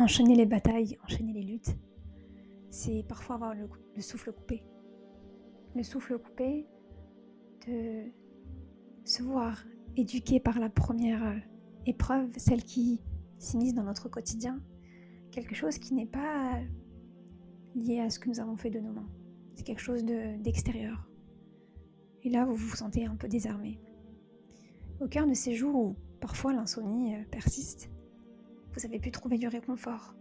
enchaîner les batailles, enchaîner les luttes, c'est parfois avoir le, souffle coupé. Le souffle coupé de se voir éduqué par la première euh, épreuve, celle qui s'immisce dans notre quotidien, quelque chose qui n'est pas lié à ce que nous avons fait de nos mains. C'est quelque chose d'extérieur. Et là, vous vous sentez un peu désarmé. Au cœur de ces jours où parfois l'insomnie euh, persiste, vous avez pu trouver du réconfort,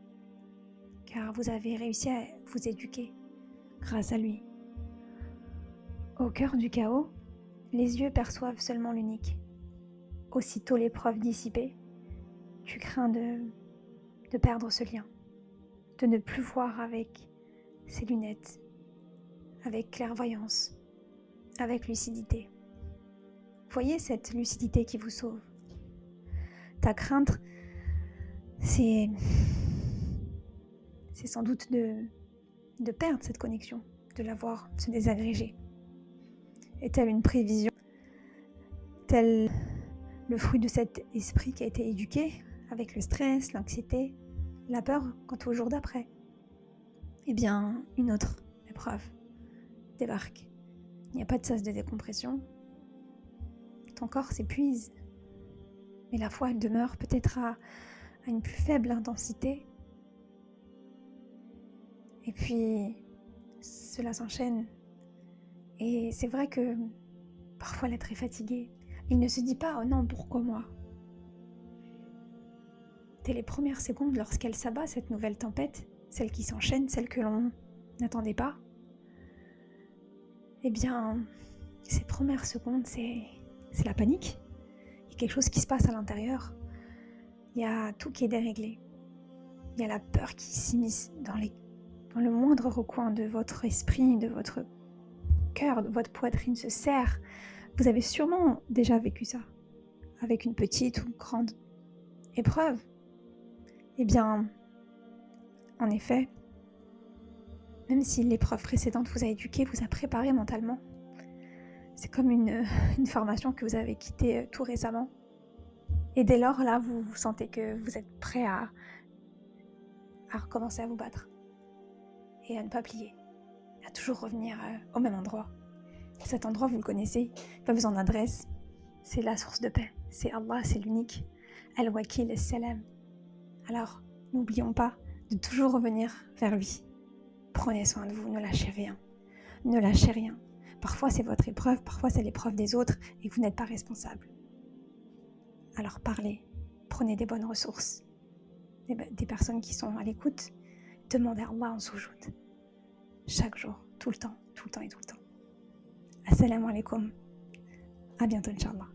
car vous avez réussi à vous éduquer grâce à lui. Au cœur du chaos, les yeux perçoivent seulement l'unique. Aussitôt l'épreuve dissipée, tu crains de, perdre ce lien, de ne plus voir avec ses lunettes, avec clairvoyance, avec lucidité. Voyez cette lucidité qui vous sauve. Ta crainte, c'est. Sans doute de, de perdre cette connexion, de la voir se désagréger. Est-elle une prévision? Tel le fruit de cet esprit qui a été éduqué avec le stress, l'anxiété, la peur quant au jour d'après? Eh bien, une autre épreuve débarque. Il n'y a pas de sas de décompression. Ton corps s'épuise. Mais la foi, elle demeure peut-être à, à une plus faible intensité. Et puis, cela s'enchaîne. Et c'est vrai que parfois l'être est fatigué. Il ne se dit pas, oh non, pourquoi moi? Dès les premières secondes, lorsqu'elle s'abat, cette nouvelle tempête, celle qui s'enchaîne, celle que l'on n'attendait pas, eh bien, ces premières secondes, c'est, la panique. Il y a quelque chose qui se passe à l'intérieur. Il y a tout qui est déréglé. Il y a la peur qui s'immisce dans, le moindre recoin de votre esprit, de votre cœur, de votre poitrine se serre. Vous avez sûrement déjà vécu ça, avec une petite ou grande épreuve. Eh bien, en effet, même si l'épreuve précédente vous a éduqué, vous a préparé mentalement, c'est comme une, formation que vous avez quittée euh, tout récemment. Et dès lors, là, vous, vous sentez que vous êtes prêt à, à recommencer à vous battre et à ne pas plier, à toujours revenir euh, au même endroit. Cet endroit, vous le connaissez, pas besoin d'adresse, c'est la source de paix, c'est Allah, c'est l'unique, Al-Wakil, Salam. Alors, n'oublions pas de toujours revenir vers lui. Prenez soin de vous, ne lâchez rien. Ne lâchez rien. Parfois c'est votre épreuve, parfois c'est l'épreuve des autres et vous n'êtes pas responsable. Alors parlez, prenez des bonnes ressources, des, personnes qui sont à l'écoute, demandez à Allah en soujoute. Chaque jour, tout le temps, tout le temps et tout le temps. Assalamu alaikum. À bientôt, Inch'Allah.